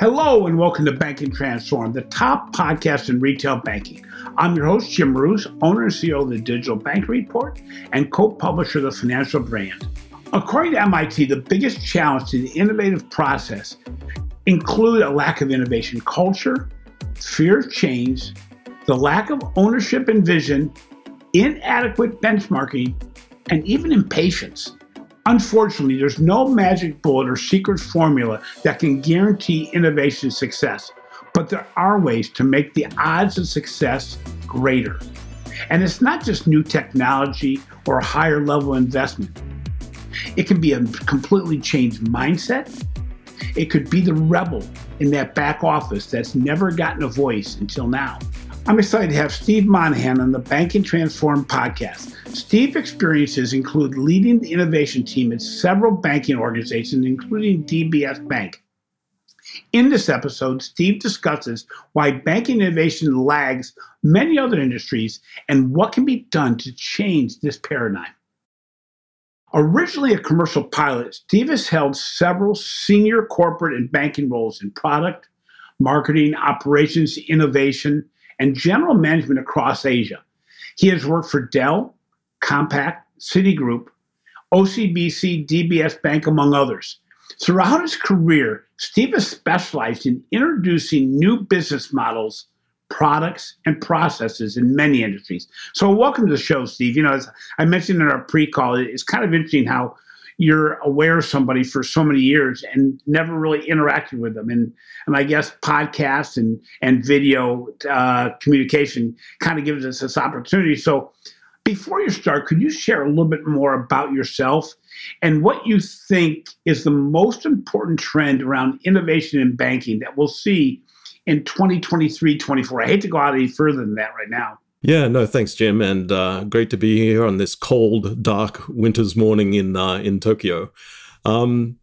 Hello and welcome to Banking Transformed, the top podcast in retail banking. I'm your host, Jim Marous, owner and CEO of the Digital Bank Report and co publisher of the Financial Brand. According to MIT, the biggest challenge to the innovative process include a lack of innovation culture, fear of change, the lack of ownership and vision, inadequate benchmarking, and even impatience. Unfortunately, there's no magic bullet or secret formula that can guarantee innovation success, but there are ways to make the odds of success greater. And it's not just new technology or a higher level investment. It can be a completely changed mindset. It could be the rebel in that back office that's never gotten a voice until now. I'm excited to have Steve Monaghan on the Banking Transformed podcast. Steve's experiences include leading the innovation team at several banking organizations, including DBS Bank. In this episode, Steve discusses why banking innovation lags many other industries and what can be done to change this paradigm. Originally a commercial pilot, Steve has held several senior corporate and banking roles in product, marketing, operations, innovation, and general management across Asia. He has worked for Dell, Compaq, Citigroup, OCBC, DBS Bank, among others. Throughout his career, Steve has specialized in introducing new business models, products, and processes in many industries. So, welcome to the show, Steve. You know, as I mentioned in our pre call, it's kind of interesting how you're aware of somebody for so many years and never really interacted with them. And and I guess podcast and and video uh, communication kind of gives us this opportunity. So before you start, could you share a little bit more about yourself and what you think is the most important trend around innovation in banking that we'll see in 2023 24? I hate to go out any further than that right now. Yeah, no, thanks, Jim, and uh, great to be here on this cold, dark winter's morning in uh, in Tokyo. Um,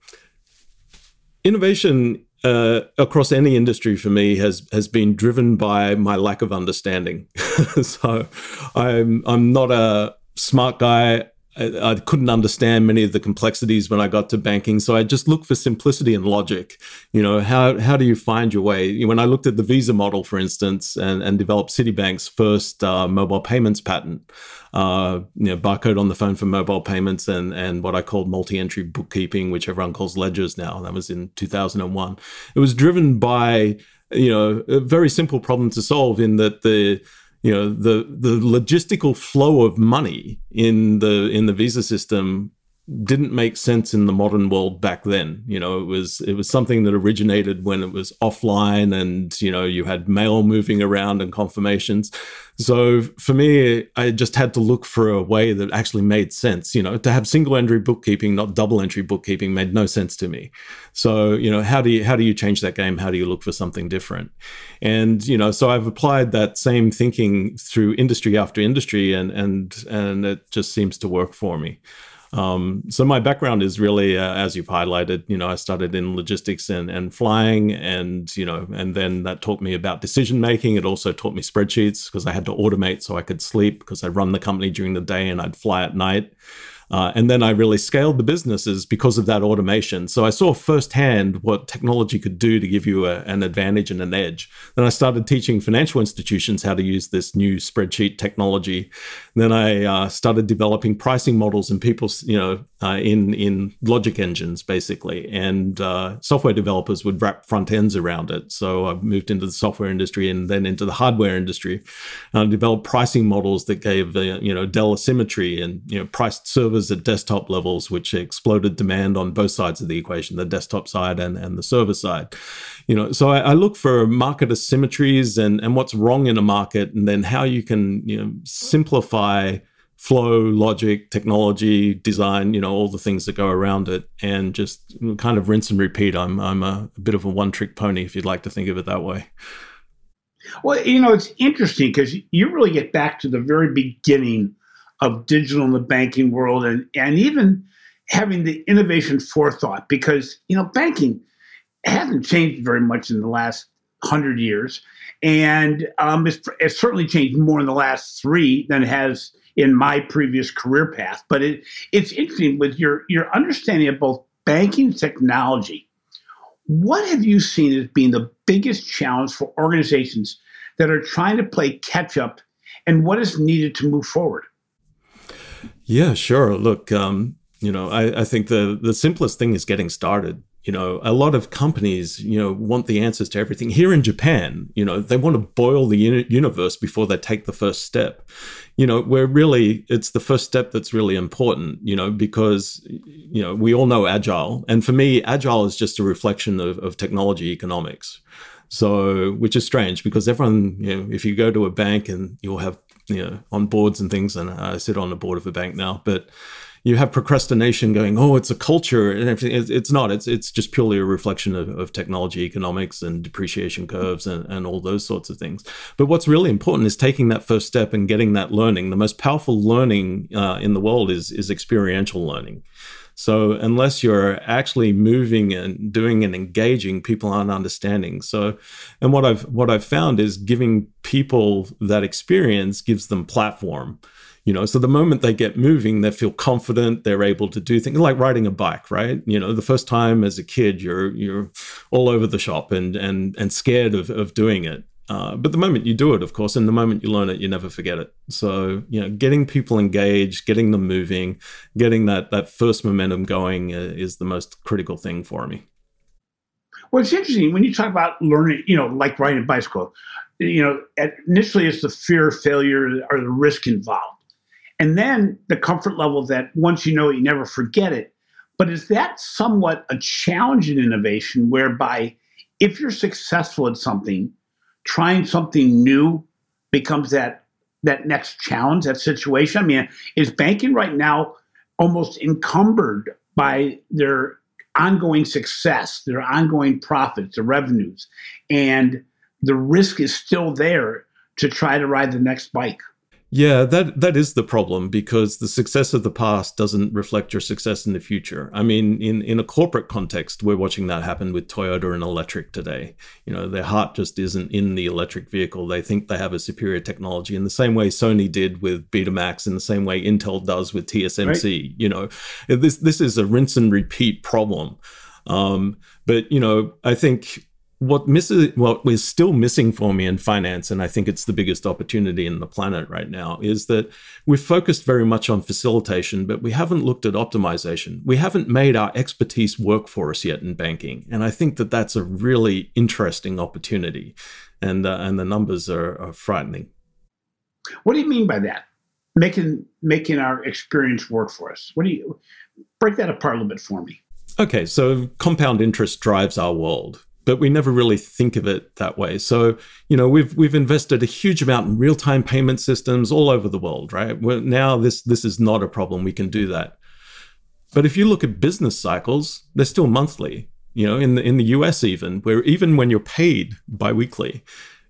innovation uh, across any industry for me has has been driven by my lack of understanding. so, I'm I'm not a smart guy. I, couldn't understand many of the complexities when I got to banking. So I just looked for simplicity and logic. You know, how how do you find your way? When I looked at the Visa model, for instance, and, and developed Citibank's first uh, mobile payments patent, uh, you know, barcode on the phone for mobile payments and and what I called multi-entry bookkeeping, which everyone calls ledgers now. That was in 2001. It was driven by you know a very simple problem to solve in that the you know the the logistical flow of money in the in the visa system didn't make sense in the modern world back then. You know it was it was something that originated when it was offline and you know you had mail moving around and confirmations. So for me i just had to look for a way that actually made sense. You know to have single entry bookkeeping not double entry bookkeeping made no sense to me. So you know how do you how do you change that game? How do you look for something different? And you know so i've applied that same thinking through industry after industry and and and it just seems to work for me um, so my background is really, uh, as you've highlighted, you know, I started in logistics and, and flying, and you know, and then that taught me about decision making. It also taught me spreadsheets because I had to automate so I could sleep because I run the company during the day and I'd fly at night. Uh, and then I really scaled the businesses because of that automation. So I saw firsthand what technology could do to give you a, an advantage and an edge. Then I started teaching financial institutions how to use this new spreadsheet technology. then I uh, started developing pricing models and people, you know, uh, in in logic engines basically, and uh, software developers would wrap front ends around it. So I moved into the software industry and then into the hardware industry. I developed pricing models that gave uh, you know Dell and you know priced at desktop levels, which exploded demand on both sides of the equation, the desktop side and and the server side. You know, so I, I look for market asymmetries and and what's wrong in a market, and then how you can you know simplify flow, logic, technology, design, you know, all the things that go around it, and just kind of rinse and repeat. I'm I'm a, a bit of a one trick pony, if you'd like to think of it that way. Well, you know, it's interesting because you really get back to the very beginning of digital in the banking world, and and even having the innovation forethought because you know banking hasn't changed very much in the last hundred years, and um, it's, it's certainly changed more in the last three than it has in my previous career path. But it, it's interesting with your your understanding of both banking technology. What have you seen as being the biggest challenge for organizations that are trying to play catch up, and what is needed to move forward? Yeah, sure. Look, um, you know, I, I think the the simplest thing is getting started. You know a lot of companies you know want the answers to everything. Here in japan you know they want to boil the universe before they take the first step. You know where really it's the first step that's really important you know because you know we all know agile. And for me agile is just a reflection of, of technology economics. So which is strange because everyone you know if you go to a bank and you'll have you know on boards and things and i sit on the board of a bank now but you have procrastination going, oh, it's a culture and everything. It's not. It's it's just purely a reflection of, of technology economics and depreciation curves and, and all those sorts of things. But what's really important is taking that first step and getting that learning. The most powerful learning uh, in the world is is experiential learning. So unless you're actually moving and doing and engaging, people aren't understanding. So, and what I've what I've found is giving people that experience gives them platform. You know so the moment they get moving they feel confident they're able to do things like riding a bike right? You know the first time as a kid you're you're all over the shop and and and scared of, of doing it uh, but the moment you do it of course and the moment you learn it you never forget it. So you know getting people engaged getting them moving getting that that first momentum going uh, is the most critical thing for me. Well it's interesting when you talk about learning you know like riding a bicycle you know initially it's the fear of failure or the risk involved. And then the comfort level that once you know it, you never forget it. But is that somewhat a challenge in innovation whereby if you're successful at something, trying something new becomes that that next challenge, that situation? I mean, is banking right now almost encumbered by their ongoing success, their ongoing profits, their revenues, and the risk is still there to try to ride the next bike? Yeah, that that is the problem because the success of the past doesn't reflect your success in the future. I mean, in in a corporate context, we're watching that happen with Toyota and electric today. You know, their heart just isn't in the electric vehicle. They think they have a superior technology in the same way Sony did with Betamax, in the same way Intel does with TSMC. Right. You know, this this is a rinse and repeat problem. Um, but you know, I think what misses what is still missing for me in finance and i think it's the biggest opportunity in the planet right now is that we've focused very much on facilitation but we haven't looked at optimization. We haven't made our expertise work for us yet in banking. And i think that that's a really interesting opportunity. And uh, and the numbers are, are frightening. What do you mean by that? Making making our experience work for us. What do you break that apart a little bit for me. Okay so compound interest drives our world but we never really think of it that way. So, you know, we've we've invested a huge amount in real-time payment systems all over the world, right? Well, now this this is not a problem. We can do that. But if you look at business cycles, they're still monthly. You know, in the in the US even, where even when you're paid biweekly,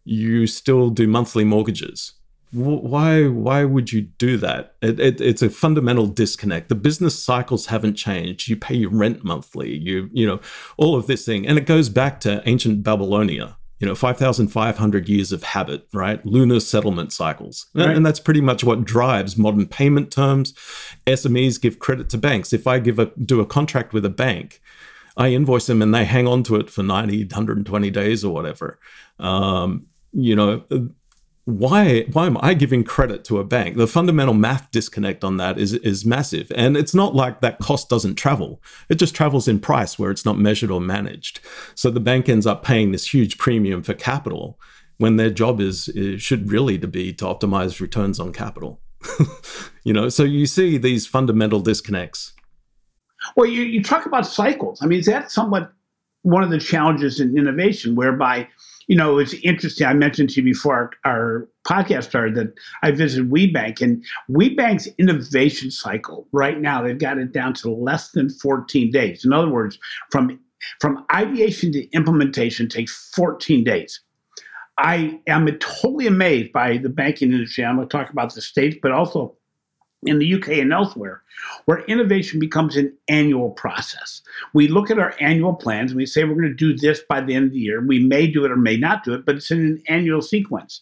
you still do monthly mortgages why why would you do that? It, it, it's a fundamental disconnect. The business cycles haven't changed. You pay your rent monthly. You you know all of this thing. And it goes back to ancient babylonia you know 5500 years of habit right? Lunar settlement cycles. Right. and, and that's pretty much what drives modern payment terms. Smes give credit to banks. If i give a do a contract with a bank i invoice them and they hang on to it for 90 120 days or whatever. Um, you know why why am I giving credit to a bank? The fundamental math disconnect on that is is massive. And it's not like that cost doesn't travel. It just travels in price where it's not measured or managed. So the bank ends up paying this huge premium for capital when their job is, is should really to be to optimize returns on capital. you know, so you see these fundamental disconnects. Well, you, you talk about cycles. I mean, is that somewhat one of the challenges in innovation whereby you know, it's interesting. I mentioned to you before our, our podcast started that I visited WeBank, and WeBank's innovation cycle right now they've got it down to less than 14 days. In other words, from from ideation to implementation takes 14 days. I am totally amazed by the banking industry. I'm going to talk about the states, but also in the UK and elsewhere, where innovation becomes an annual process. We look at our annual plans and we say we're going to do this by the end of the year. We may do it or may not do it, but it's in an annual sequence.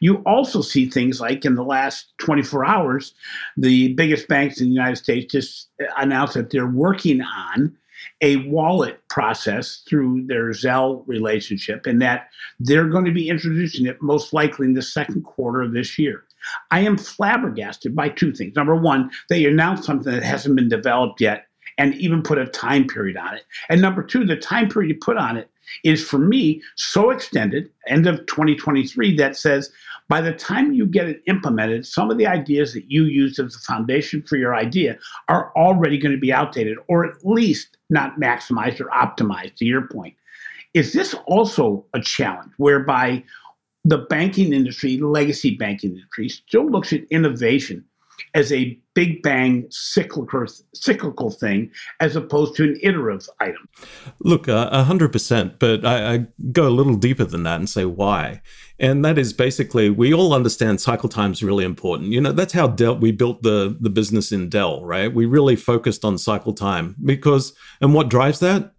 You also see things like in the last 24 hours, the biggest banks in the United States just announced that they're working on a wallet process through their Zelle relationship, and that they're going to be introducing it most likely in the second quarter of this year. I am flabbergasted by two things. Number one, they announced something that hasn't been developed yet and even put a time period on it. And number two, the time period you put on it is for me so extended, end of 2023, that says by the time you get it implemented, some of the ideas that you used as the foundation for your idea are already going to be outdated or at least not maximized or optimized, to your point. Is this also a challenge whereby the banking industry, legacy banking industry, still looks at innovation as a big bang cyclical cyclical thing as opposed to an iterative item. Look, uh, a hundred percent, but I, I, go a little deeper than that and say why. And that is basically we all understand cycle time is really important. You know, that's how Dell we built the the business in Dell, right? We really focused on cycle time because and what drives that?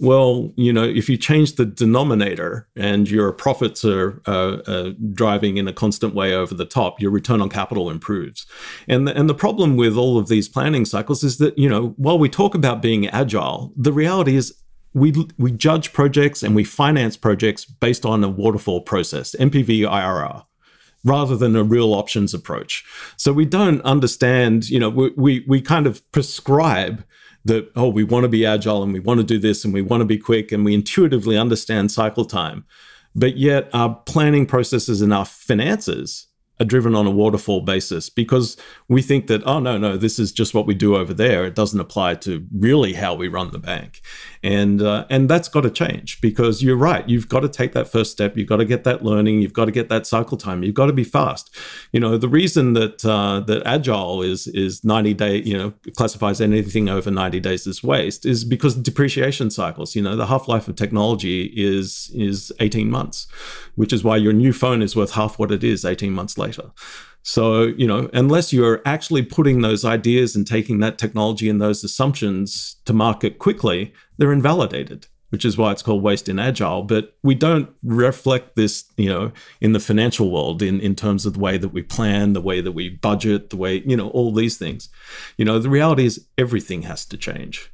Well, you know, if you change the denominator and your profits are uh, uh, driving in a constant way over the top, your return on capital improves. And the, and the problem with all of these planning cycles is that you know, while we talk about being agile, the reality is we we judge projects and we finance projects based on a waterfall process, NPV IRR rather than a real options approach. So we don't understand, you know, we, we, we kind of prescribe that, oh, we want to be agile and we want to do this and we want to be quick and we intuitively understand cycle time. But yet our planning processes and our finances are driven on a waterfall basis because we think that, oh, no, no, this is just what we do over there. It doesn't apply to really how we run the bank. And, uh, and that's got to change because you're right. You've got to take that first step. You've got to get that learning. You've got to get that cycle time. You've got to be fast. You know, the reason that, uh, that agile is, is 90 day, you know, classifies anything over 90 days as waste is because depreciation cycles, you know, the half life of technology is, is 18 months, which is why your new phone is worth half what it is 18 months later. So, you know, unless you're actually putting those ideas and taking that technology and those assumptions to market quickly, they're invalidated, which is why it's called waste in agile. But we don't reflect this, you know, in the financial world in, in terms of the way that we plan, the way that we budget, the way, you know, all these things. You know, the reality is everything has to change.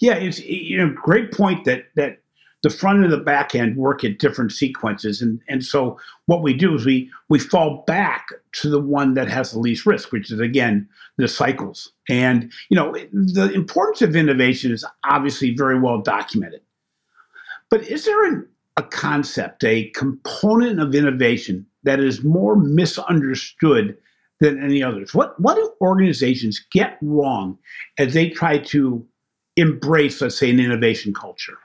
Yeah, it's you know, great point that that the front and the back end work at different sequences. And, and so what we do is we, we fall back to the one that has the least risk, which is, again, the cycles. And, you know, the importance of innovation is obviously very well documented. But is there an, a concept, a component of innovation that is more misunderstood than any others? What, what do organizations get wrong as they try to embrace, let's say, an innovation culture?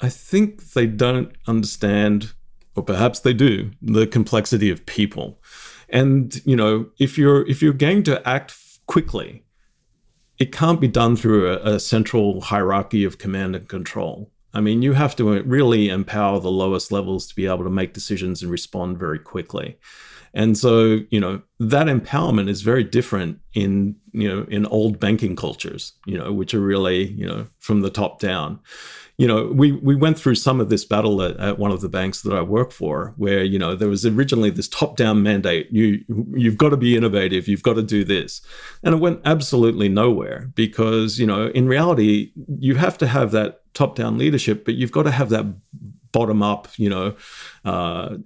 I think they don't understand, or perhaps they do, the complexity of people. And you know, if you're if you're going to act quickly, it can't be done through a, a central hierarchy of command and control. I mean, you have to really empower the lowest levels to be able to make decisions and respond very quickly. And so, you know, that empowerment is very different in, you know, in old banking cultures, you know, which are really, you know, from the top down you know, we we went through some of this battle at, at, one of the banks that I work for, where you know there was originally this top-down mandate: you you've got to be innovative, you've got to do this, and it went absolutely nowhere because you know in reality you have to have that top-down leadership, but you've got to have that bottom-up, you know, uh,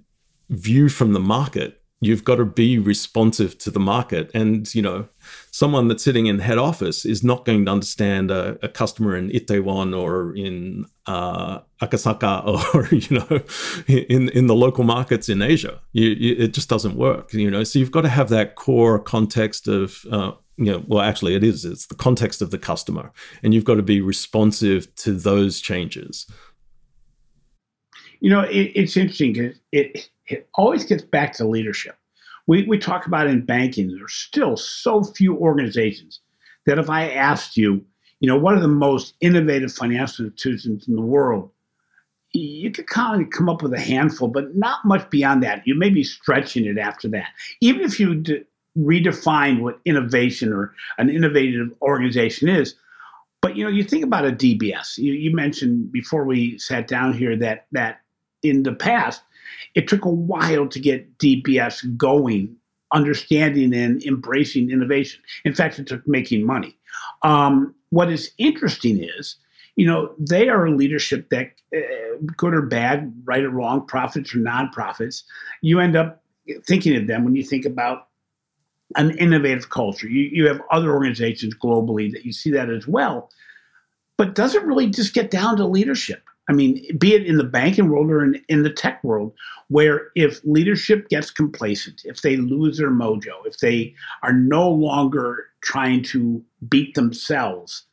view from the market you've got to be responsive to the market and you know someone that's sitting in head office is not going to understand a, a customer in itaewon or in uh, akasaka or you know in in the local markets in asia you, you, it just doesn't work you know so you've got to have that core context of uh, you know, well, actually, it is. It's the context of the customer, and you've got to be responsive to those changes. You know, it, it's interesting because it it always gets back to leadership. We, we talk about in banking, there's still so few organizations that if I asked you, you know, what are the most innovative financial institutions in the world, you could kind of come up with a handful, but not much beyond that. You may be stretching it after that. Even if you d- redefine what innovation or an innovative organization is, but you know, you think about a DBS. You, you mentioned before we sat down here that that in the past it took a while to get DBS going, understanding and embracing innovation. In fact, it took making money. Um, what is interesting is, you know, they are a leadership that, uh, good or bad, right or wrong, profits or non-profits, you end up thinking of them when you think about an innovative culture. You, you have other organizations globally that you see that as well. But does it really just get down to leadership? I mean, be it in the banking world or in, in the tech world, where if leadership gets complacent, if they lose their mojo, if they are no longer trying to beat themselves,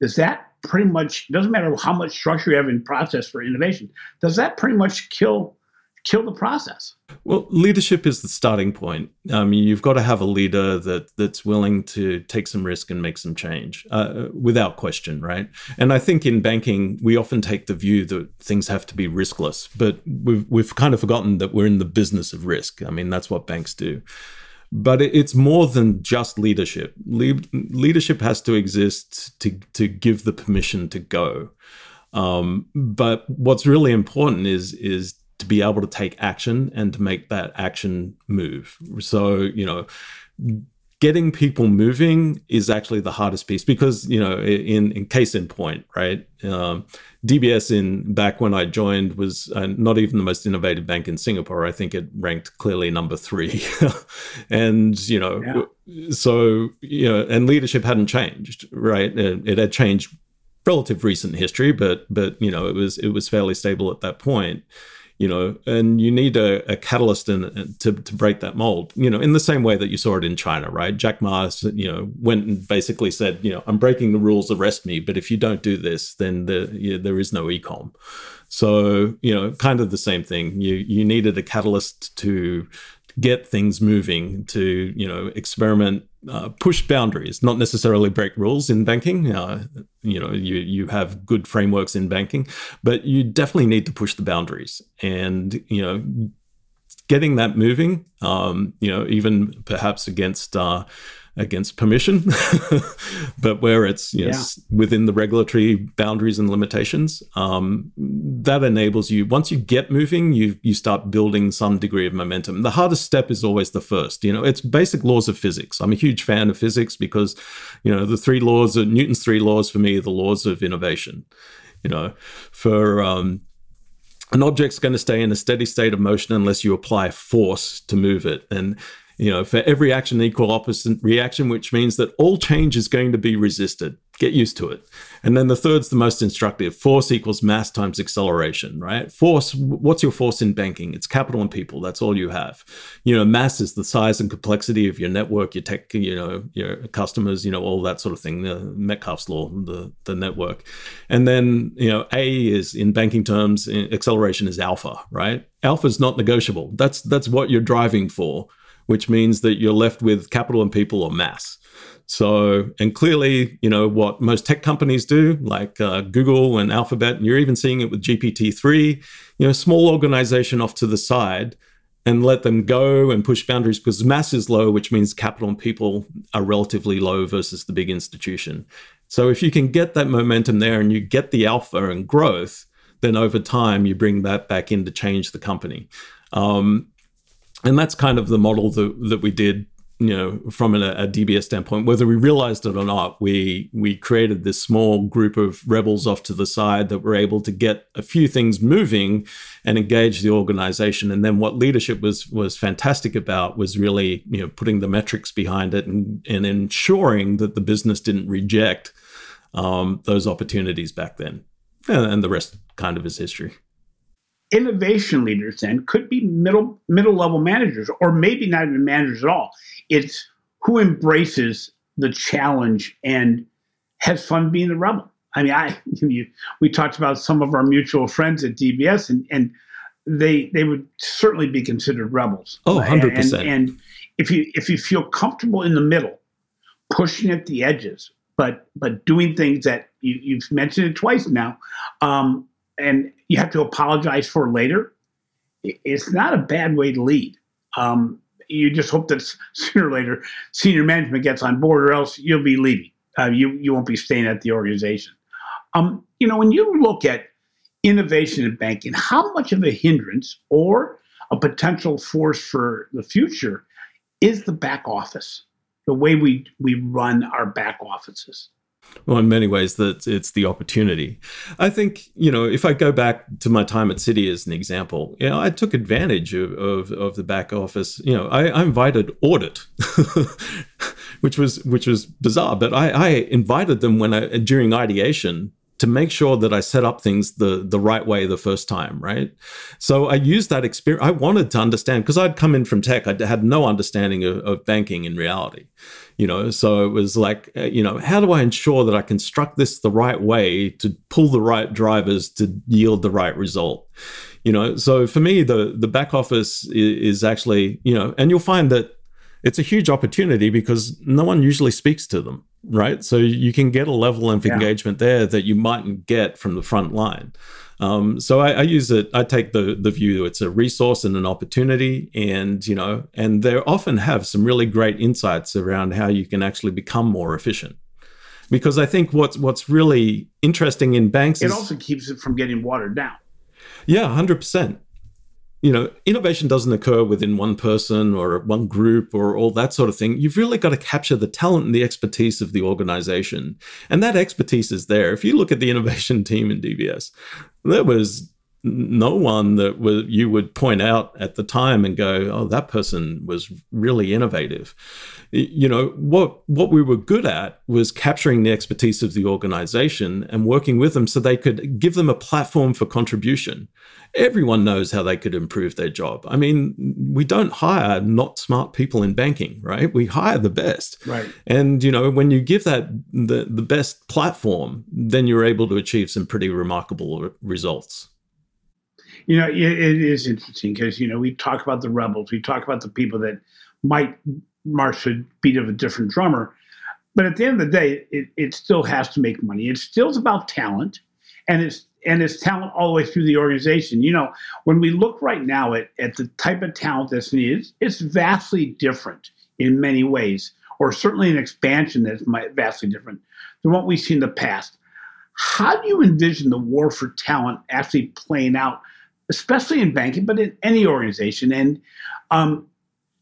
does that pretty much doesn't matter how much structure you have in process for innovation, does that pretty much kill kill the process. Well, leadership is the starting point. Mean, you've got to have a leader that that's willing to take some risk and make some change, uh, without question, right? And I think in banking, we often take the view that things have to be riskless, but we've we've kind of forgotten that we're in the business of risk. I mean, that's what banks do. But it's more than just leadership. Le- leadership has to exist to to give the permission to go. Um, but what's really important is is to be able to take action and to make that action move. So, you know, getting people moving is actually the hardest piece because, you know, in, in case in point, right? Um, DBS in back when I joined was uh, not even the most innovative bank in Singapore. I think it ranked clearly number three. and, you know, yeah. so, you know, and leadership hadn't changed, right? It, it had changed relative recent history, but, but, you know, it was, it was fairly stable at that point you know, and you need a, a catalyst in, to, to break that mold, you know, in the same way that you saw it in China, right? Jack Ma, you know, went and basically said, you know, I'm breaking the rules, arrest me, but if you don't do this, then the, you, there is no ecom. So, you know, kind of the same thing. You you needed a catalyst to get things moving, to you know, experiment uh, push boundaries, not necessarily break rules in banking. Uh, you know, you you have good frameworks in banking, but you definitely need to push the boundaries. And you know, getting that moving, um, you know, even perhaps against uh, against permission, but where it's you know, yeah. within the regulatory boundaries and limitations, um, that enables you. Once you get moving, you you start building some degree of momentum. The hardest step is always the first. You know, it's basic laws of physics. I'm a huge fan of physics because, you know, the three laws of Newton's three laws for me are the laws of innovation. You know, for um, an object's going to stay in a steady state of motion unless you apply force to move it. And you know, for every action, equal opposite reaction, which means that all change is going to be resisted. Get used to it. And then the third's the most instructive. Force equals mass times acceleration, right? Force, what's your force in banking? It's capital and people. That's all you have. You know, mass is the size and complexity of your network, your tech, you know, your customers, you know, all that sort of thing. The Metcalfe's law, the, the network. And then, you know, A is in banking terms, acceleration is alpha, right? Alpha is not negotiable. That's that's what you're driving for which means that you're left with capital and people or mass. So, and clearly, you know, what most tech companies do, like uh, Google and Alphabet, and you're even seeing it with GPT-3, you know, small organization off to the side and let them go and push boundaries because mass is low, which means capital and people are relatively low versus the big institution. So if you can get that momentum there and you get the alpha and growth, then over time you bring that back in to change the company. Um, and that's kind of the model that, that we did you know from a, a, dbs standpoint. Whether we realized it or not we we created this small group of rebels off to the side that were able to get a few things moving and engage the organization. And then what leadership was was fantastic about was really you know putting the metrics behind it and, and ensuring that the business didn't reject um, those opportunities back then. And, and the rest kind of is history innovation leaders then could be middle middle level managers or maybe not even managers at all. It's who embraces the challenge and has fun being the rebel. I mean i you, we talked about some of our mutual friends at dbs and, and they they would certainly be considered rebels. Oh 100% and, and if you if you feel comfortable in the middle pushing at the edges but but doing things that you, you've mentioned it twice now um, and you have to apologize for later, it's not a bad way to lead. Um, you just hope that sooner or later senior management gets on board, or else you'll be leaving. Uh, you you won't be staying at the organization. Um, you know, when you look at innovation in banking, how much of a hindrance or a potential force for the future is the back office, the way we we run our back offices? Well, in many ways, that it's the opportunity. I think you know if I go back to my time at Citi as an example, you know, I took advantage of of, of the back office. You know, I, I invited audit, which was which was bizarre, but I, I invited them when I during ideation to make sure that I set up things the the right way the first time, right? So I used that experience. I wanted to understand because I'd come in from tech. I had no understanding of, of, banking in reality, you know. So it was like, uh, you know, how do I ensure that I construct this the right way to pull the right drivers to yield the right result? You know, so for me, the the back office is, is actually, you know, and you'll find that it's a huge opportunity because no one usually speaks to them right? So you can get a level of yeah. engagement there that you mightn't get from the front line. Um, so I, I, use it. I take the the view it's a resource and an opportunity, and you know, and they often have some really great insights around how you can actually become more efficient. Because I think what's what's really interesting in banks it is, also keeps it from getting watered down. Yeah, hundred percent you know, innovation doesn't occur within one person or one group or all that sort of thing. You've really got to capture the talent and the expertise of the organization. And that expertise is there. If you look at the innovation team in DBS, there was no one that you would point out at the time and go, "Oh, that person was really innovative." You know what what we were good at was capturing the expertise of the organization and working with them so they could give them a platform for contribution. Everyone knows how they could improve their job. I mean, we don't hire not smart people in banking, right? We hire the best. Right. And you know, when you give that the the best platform, then you're able to achieve some pretty remarkable results. You know, it, it is interesting because you know we talk about the rebels, we talk about the people that might march a beat of a different drummer, but at the end of the day, it, it still has to make money. It still about talent, and it's and it's talent all the way through the organization. You know, when we look right now at, at the type of talent that's needed, it's vastly different in many ways, or certainly an expansion that's vastly different than what we've seen in the past. How do you envision the war for talent actually playing out especially in banking, but in any organization. And um,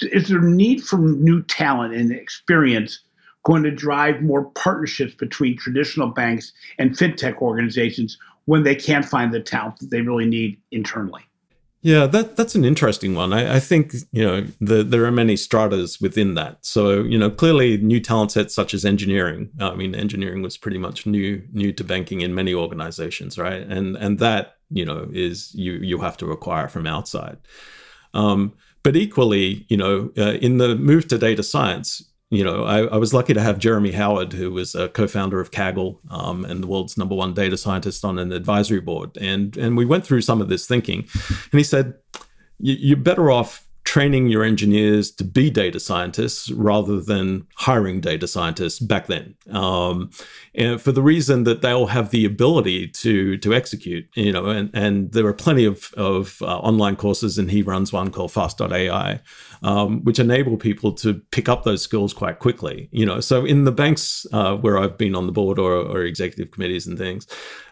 is there a need for new talent and experience going to drive more partnerships between traditional banks and fintech organizations when they can't find the talent that they really need internally? Yeah, that that's an interesting one. I, I think you know the, there are many stratas within that. So you know clearly new talent sets such as engineering. I mean, engineering was pretty much new new to banking in many organizations, right? And and that you know is you you have to acquire from outside. Um, but equally, you know, uh, in the move to data science, you know, I, I, was lucky to have Jeremy Howard, who was a co-founder of Kaggle um, and the world's number one data scientist on an advisory board, and and we went through some of this thinking, and he said, you're better off training your engineers to be data scientists rather than hiring data scientists back then. Um, and for the reason that they'll have the ability to to execute, you know, and, and there are plenty of, of uh, online courses, and he runs one called Fast.ai, um, which enable people to pick up those skills quite quickly. You know, so in the banks uh, where I've been on the board or, or executive committees and things,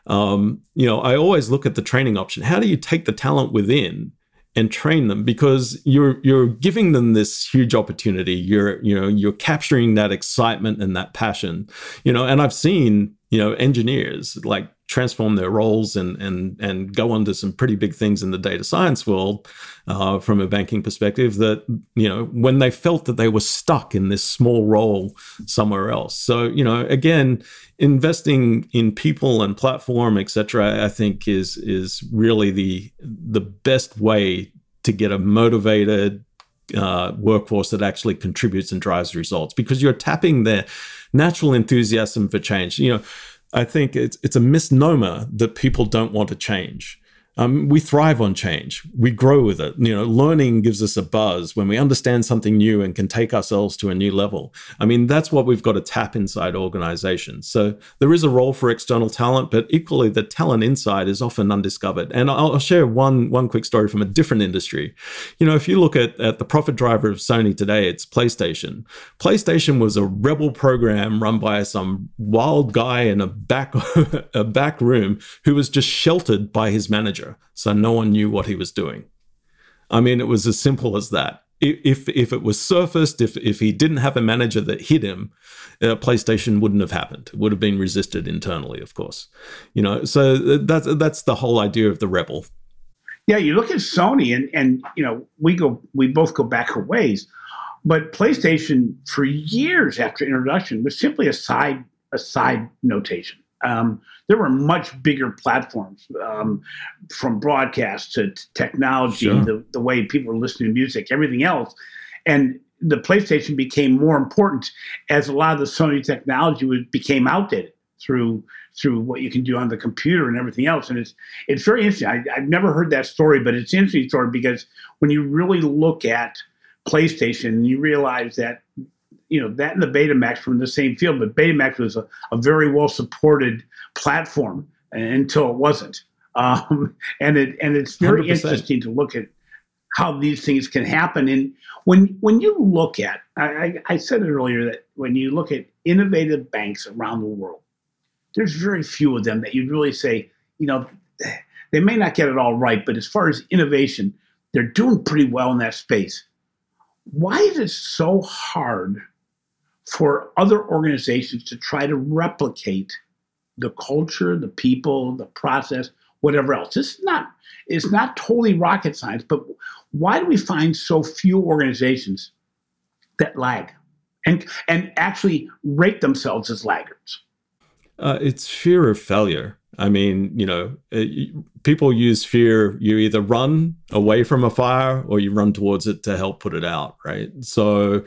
um, you know, I always look at the training option. How do you take the talent within and train them because you're you're giving them this huge opportunity. You're you know you're capturing that excitement and that passion you know and i've seen you know engineers like transform their roles and and and go on to some pretty big things in the data science world uh, from a banking perspective that you know when they felt that they were stuck in this small role somewhere else. So you know again investing in people and platform etc i think is is really the the best way to get a motivated uh, workforce that actually contributes and drives results because you're tapping their natural enthusiasm for change. You know I think it's it's a misnomer that people don't want to change. Um, we thrive on change. We grow with it. You know, learning gives us a buzz when we understand something new and can take ourselves to a new level. I mean, that's what we've got to tap inside organizations. So there is a role for external talent, but equally, the talent inside is often undiscovered. And I'll, I'll share one one quick story from a different industry. You know, if you look at, at the profit driver of Sony today, it's PlayStation. PlayStation was a rebel program run by some wild guy in a back a back room who was just sheltered by his manager so no one knew what he was doing. I mean, it was as simple as that. if if it was surfaced, if if he didn't have a manager that hit him, uh, PlayStation wouldn't have happened. It would have been resisted internally, of course. You know, so that's that's the whole idea of the rebel. Yeah, you look at Sony, and and you know we go we both go back a ways, but PlayStation for years after introduction was simply a side a side notation. Um, there were much bigger platforms um, from broadcast to, to technology, sure. the, the way people were listening to music, everything else. And the PlayStation became more important as a lot of the Sony technology was, became outdated through through what you can do on the computer and everything else. And it's it's very interesting. I, have never heard that story, but it's an interesting story because when you really look at PlayStation, you realize that you know that and the Betamax were in the same field, but Betamax was a, a very well supported platform until it wasn't. Um, and it and it's very 100%. interesting to look at how these things can happen. And when when you look at, I, I said it earlier that when you look at innovative banks around the world, there's very few of them that you'd really say, you know, they may not get it all right, but as far as innovation, they're doing pretty well in that space. Why is it so hard for other organizations to try to replicate the culture, the people, the process, whatever else. It's not it's not totally rocket science, but why do we find so few organizations that lag and and actually rate themselves as laggards? Uh, it's fear of failure. I mean, you know, uh, people use fear. You either run away from a fire or you run towards it to help put it out, right? So,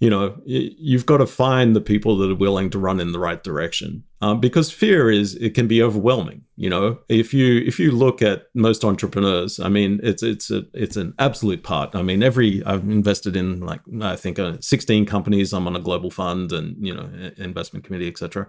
you know, you've got to find the people that are willing to run in the right direction um, because fear is it can be overwhelming. You know, if you if you look at most entrepreneurs, I mean, it's it's a it's an absolute part. I mean, every I've invested in like I think uh, 16 companies. I'm on a global fund and you know investment committee, etc.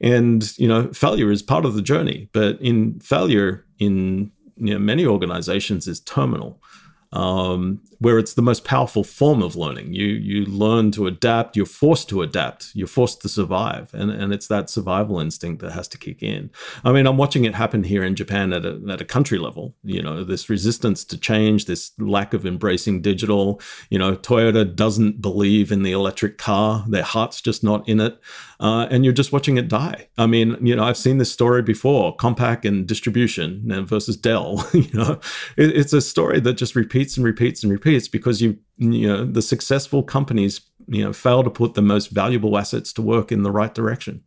And you know, failure is part of the journey, but in failure in you know, many organizations is terminal um, where it's the most powerful form of learning. You you learn to adapt. You're forced to adapt. You're forced to survive, and and it's that survival instinct that has to kick in. I mean, I'm watching it happen here in Japan at a at a country level. You know, this resistance to change, this lack of embracing digital. You know, Toyota doesn't believe in the electric car. Their heart's just not in it, uh, and you're just watching it die. I mean, you know, I've seen this story before: Compaq and distribution versus Dell. you know, it, it's a story that just repeats and repeats and repeats because you you know the successful companies you know fail to put the most valuable assets to work in the right direction.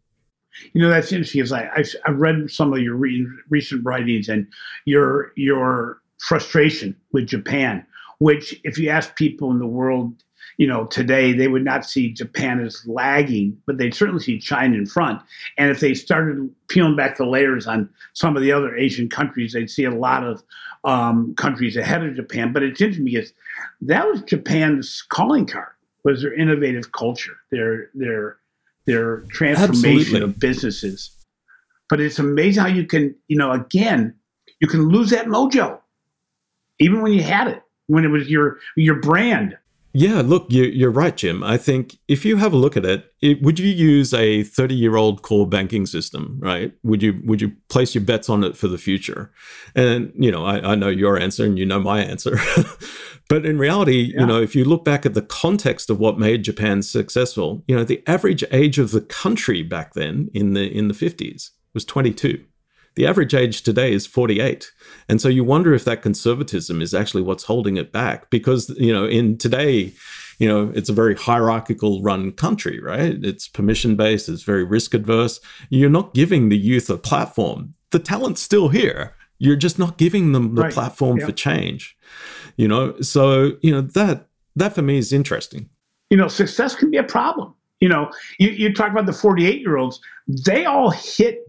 You know that's interesting. Is I I've, I've read some of your re- recent writings and your your frustration with Japan, which if you ask people in the world you know, today they would not see Japan as lagging, but they'd certainly see China in front. And if they started peeling back the layers on some of the other Asian countries, they'd see a lot of um, countries ahead of Japan. But it's interesting because that was Japan's calling card was their innovative culture, their their their transformation Absolutely. of businesses. But it's amazing how you can, you know, again, you can lose that mojo, even when you had it, when it was your your brand yeah, look, you, are right, Jim. I think if you have a look at it, it would you use a 30 year old core banking system, right? Would you would you place your bets on it for the future? And you know, I, I know your answer, and you know my answer. but in reality, yeah. you know, if you look back at the context of what made Japan successful, you know, the average age of the country back then in the in the 50s was 22. The average age today is 48. And so you wonder if that conservatism is actually what's holding it back because, you know, in today, you know, it's a very hierarchical run country, right? It's permission based, it's very risk adverse. You're not giving the youth a platform. The talent's still here. You're just not giving them the right. platform for change. You know, so, you know, that that for me is interesting. You know, success can be a problem. You know, you, you talk about the 48 year olds, they all hit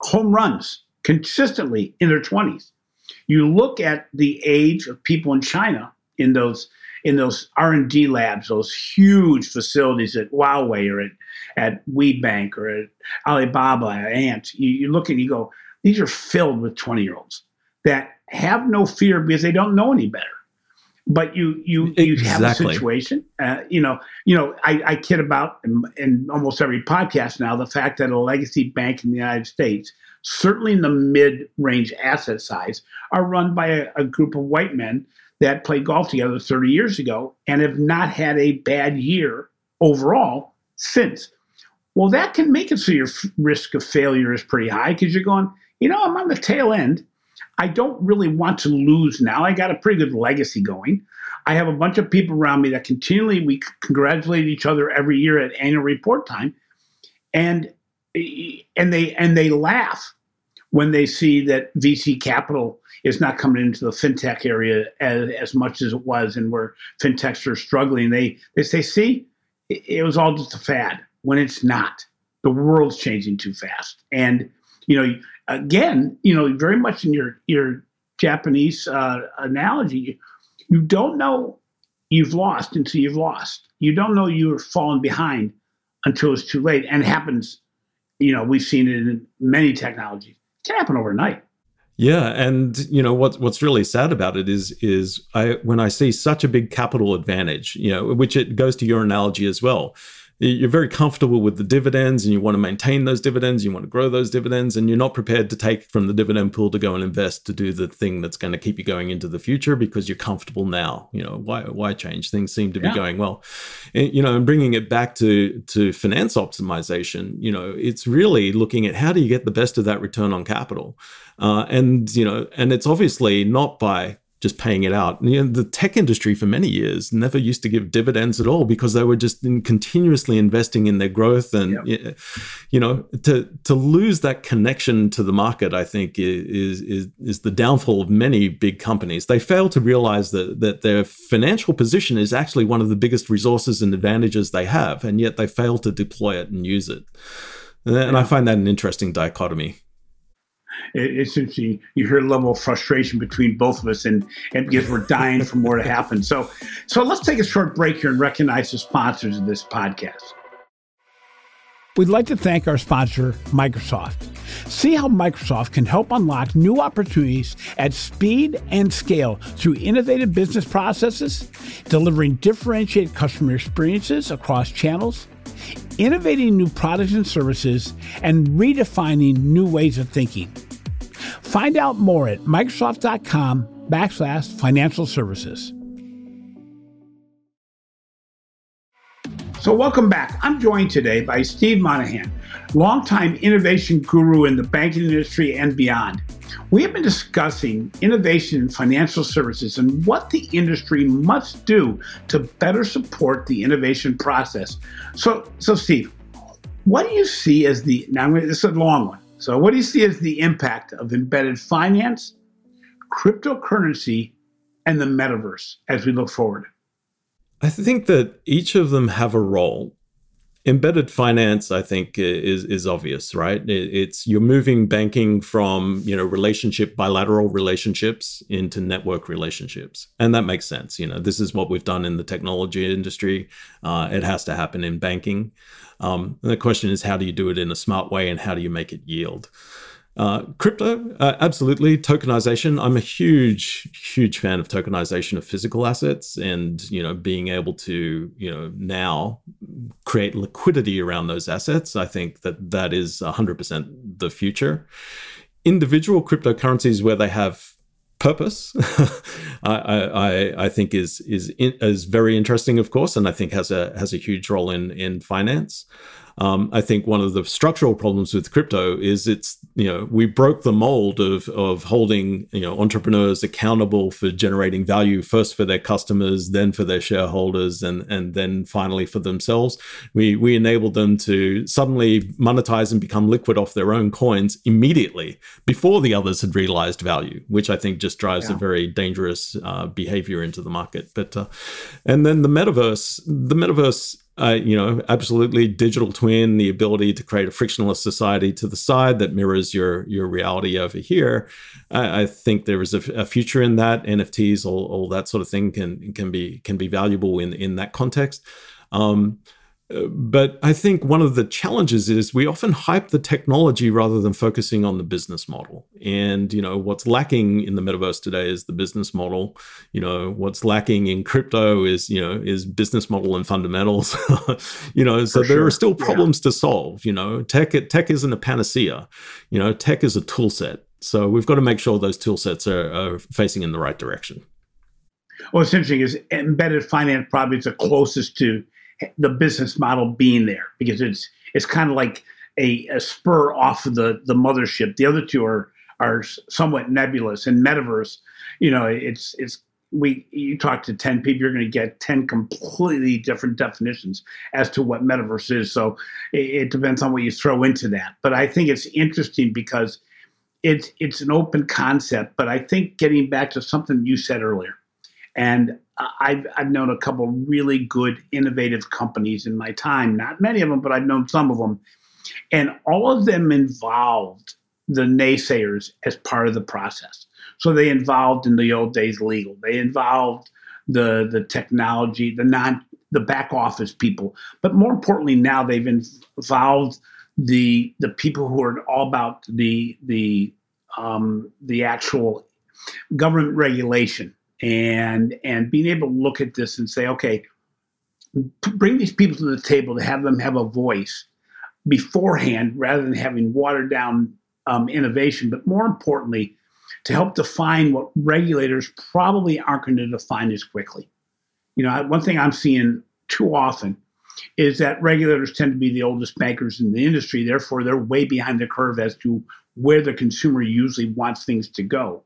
home runs consistently in their 20s. You look at the age of people in China in those in those R&D labs, those huge facilities at Huawei or at, at WeBank or at Alibaba, Ant, you, you look and you go, these are filled with 20 year olds that have no fear because they don't know any better. But you you you exactly. have a situation, uh, you know. You know, I, I kid about in, in almost every podcast now the fact that a legacy bank in the United States certainly in the mid range asset size, are run by a, a, group of white men that played golf together 30 years ago and have not had a bad year overall since. Well, that can make it so your f- risk of failure is pretty high because you're going, you know, I'm on the tail end. I don't really want to lose now. I got a pretty good legacy going. I have a bunch of people around me that continually we congratulate each other every year at annual report time, and and they and they laugh when they see that VC capital is not coming into the fintech area as, as much as it was, and where fintechs are struggling. They they say, see, it, it was all just a fad when it's not. The world's changing too fast, and you know, again, you know, very much in your your Japanese uh, analogy, you don't know you've lost until you've lost. You don't know you're falling behind until it's too late, and it happens. You know, we've seen it in many technologies. It can happen overnight. Yeah, and you know what what's really sad about it is is I when I see such a big capital advantage, you know, which it goes to your analogy as well you're very comfortable with the dividends and you want to maintain those dividends, you want to grow those dividends, and you're not prepared to take from the dividend pool to go and invest to do the thing that's going to keep you going into the future because you're comfortable now. You know, why why change? Things seem to be yeah. going well. And, you know, and bringing it back to to finance optimization, you know, it's really looking at how do you get the best of that return on capital. Uh, and you know, and it's obviously not by just paying it out. You know, the tech industry for many years never used to give dividends at all because they were just in continuously investing in their growth. And yep. you know, to to lose that connection to the market, I think is is is the downfall of many big companies. They fail to realize that that their financial position is actually one of the biggest resources and advantages they have, and yet they fail to deploy it and use it. And, and I find that an interesting dichotomy it, it's interesting. You hear a level of frustration between both of us, and, and because we're dying for more to happen. So, so let's take a short break here and recognize the sponsors of this podcast. We'd like to thank our sponsor, Microsoft. See how Microsoft can help unlock new opportunities at speed and scale through innovative business processes, delivering differentiated customer experiences across channels, innovating new products and services, and redefining new ways of thinking. Find out more at Microsoft.com backslash financial services. So, welcome back. I'm joined today by Steve Monaghan, longtime innovation guru in the banking industry and beyond. We have been discussing innovation in financial services and what the industry must do to better support the innovation process. So, so Steve, what do you see as the now? This is a long one. So, what do you see as the impact of embedded finance, cryptocurrency, and the metaverse as we look forward? I think that each of them have a role. Embedded finance, I think, is is obvious, right? It's you're moving banking from you know relationship bilateral relationships into network relationships, and that makes sense. You know, this is what we've done in the technology industry. Uh, it has to happen in banking. Um, the question is, how do you do it in a smart way and how do you make it yield? Uh, crypto, uh, absolutely. Tokenization. I'm a huge, huge fan of tokenization of physical assets, and you know, being able to you know now create liquidity around those assets. I think that that is 100% the future. Individual cryptocurrencies where they have purpose, I, I, I think is is is very interesting, of course, and I think has a has a huge role in in finance. Um, I think one of the structural problems with crypto is it's you know we broke the mold of of holding you know entrepreneurs accountable for generating value first for their customers, then for their shareholders, and and then finally for themselves. We we enabled them to suddenly monetize and become liquid off their own coins immediately before the others had realized value, which I think just drives yeah. a very dangerous uh, behavior into the market. But uh, and then the metaverse, the metaverse uh, you know, absolutely digital twin, the ability to create a frictionless society to the side that mirrors your your reality over here. I, I think there is a, a, future in that. NFTs, all, all that sort of thing can can be can be valuable in in that context. Um, but I think one of the challenges is we often hype the technology rather than focusing on the business model. And you know what's lacking in the metaverse today is the business model. You know what's lacking in crypto is you know is business model and fundamentals. you know, so there are still problems yeah. to solve. You know, tech tech isn't a panacea. You know, tech is a tool set. So we've got to make sure those tool sets are, are facing in the right direction. Well, it's interesting is embedded finance probably is the closest to the business model being there because it's it's kind of like a, a spur off of the the mothership. The other two are are somewhat nebulous. And metaverse, you know, it's it's we you talk to 10 people you're going to get 10 completely different definitions as to what metaverse is so it, it, depends on what you throw into that but i think it's interesting because it's it's an open concept but i think getting back to something you said earlier and I've, I've known a couple really good innovative companies in my time not many of them but i've known some of them and all of them involved the naysayers as part of the process so they involved in the old days legal. They involved the the technology, the non the back office people. But more importantly, now they've involved the the people who are all about the the um, the actual government regulation and and being able to look at this and say, okay, bring these people to the table to have them have a voice beforehand rather than having watered down um, innovation, but more importantly, to help define what regulators probably aren't going to define as quickly. You know, one thing I'm seeing too often is that regulators tend to be the oldest bankers in the industry. Therefore, they're way behind the curve as to where the consumer usually wants things to go.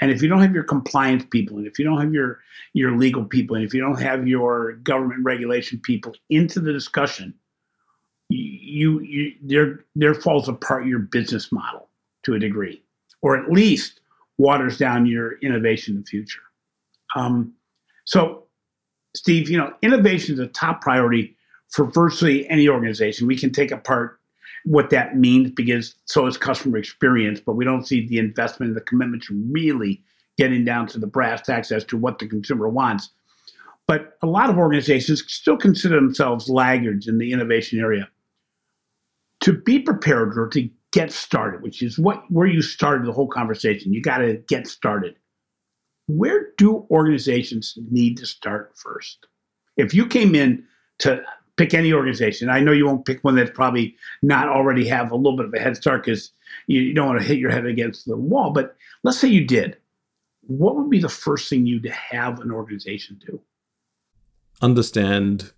And if you don't have your compliance people, and if you don't have your your legal people, and if you don't have your government regulation people into the discussion, you you there there falls apart your business model to a degree or at least waters down your innovation in the future. Um, so, Steve, you know, innovation is a top priority for virtually any organization. We can take apart what that means because so is customer experience, but we don't see the investment and the commitment to really getting down to the brass tacks as to what the consumer wants. But a lot of organizations still consider themselves laggards in the innovation area. To be prepared or to get started, which is what where you started the whole conversation. You got to get started. Where do organizations need to start first? If you came in to pick any organization, I know you won't pick one that's probably not already have a little bit of a head start because you don't want to hit your head against the wall. But let's say you did. What would be the first thing you'd have an organization do? Understand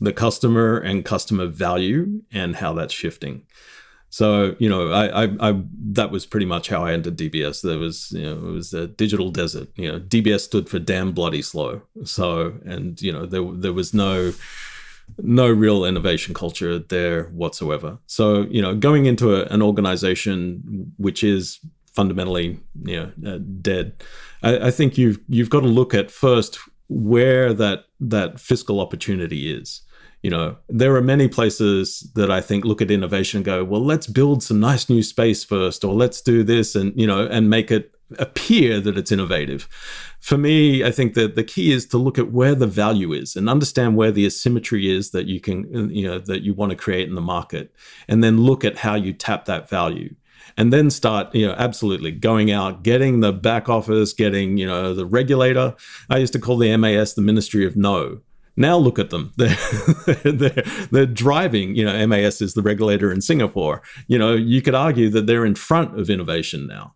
the customer and customer value and how that's shifting. So you know, I, I, I, that was pretty much how I entered DBS. There was, you know, it was a digital desert. You know, DBS stood for damn bloody slow. So, and you know, there there was no no real innovation culture there whatsoever. So, you know, going into a, an organization which is fundamentally, you know, uh, dead, I, I think you've you've got to look at first where that that fiscal opportunity is you know, there are many places that I think look at innovation and go, well, let's build some nice new space first, or let's do this and, you know, and make it appear that it's innovative. For me, I think that the key is to look at where the value is and understand where the asymmetry is that you can, you know, that you want to create in the market, and then look at how you tap that value and then start you know absolutely going out getting the back office getting you know the regulator i used to call the mas the ministry of no now look at them. They're, they're, they're, driving, you know, MAS is the regulator in Singapore. You know, you could argue that they're in front of innovation now.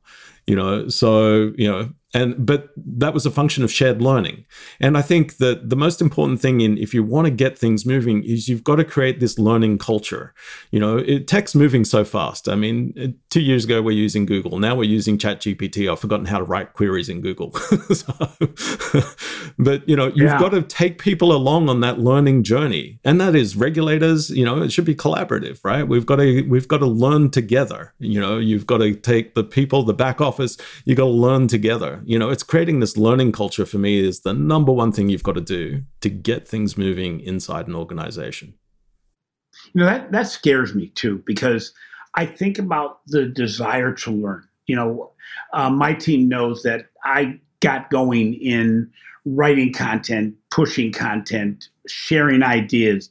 You know, so, you know, and but that was a function of shared learning. And i think that the most important thing in if you want to get things moving is you've got to create this learning culture. You know it, tech's moving so fast. I mean two years ago we're using google. Now we're using chat gpt i've forgotten how to write queries in google. So, but you know you've yeah. got to take people along on that learning journey. And that is regulators you know it should be collaborative right? We've got to we've got to learn together. You know you've got to take the people the back office you've got to learn together you know, it's creating this learning culture for me is the number one thing you've got to do to get things moving inside an organization. You know, that, that scares me too, because I think about the desire to learn. You know, uh, my team knows that I got going in writing content, pushing content, sharing ideas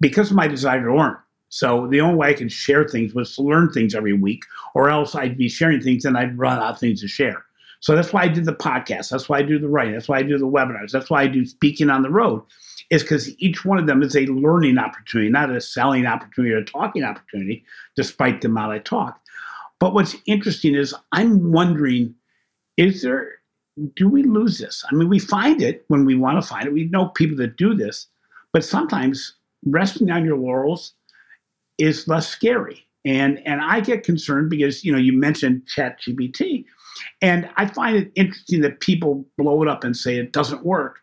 because of my desire to learn. So the only way I could share things was to learn things every week, or else I'd be sharing things and I'd run out of things to share. So that's why I do the podcast. That's why I do the writing. That's why I do the webinars. That's why I do speaking on the road, is because each one of them is a learning opportunity, not a selling opportunity or a talking opportunity, despite the amount I talk. But what's interesting is I'm wondering is there do we lose this? I mean, we find it when we want to find it. We know people that do this, but sometimes resting on your laurels is less scary. And and I get concerned because you know you mentioned ChatGPT, and I find it interesting that people blow it up and say it doesn't work.